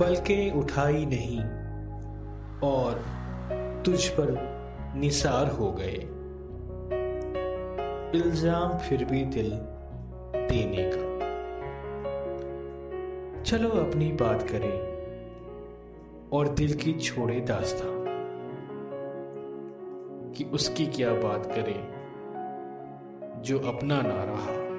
पलके उठाई नहीं और तुझ पर निसार हो गए। इल्ज़ाम फिर भी दिल देने का। चलो अपनी बात करें और दिल की छोड़े दास्ता कि उसकी क्या बात करें जो अपना ना रहा।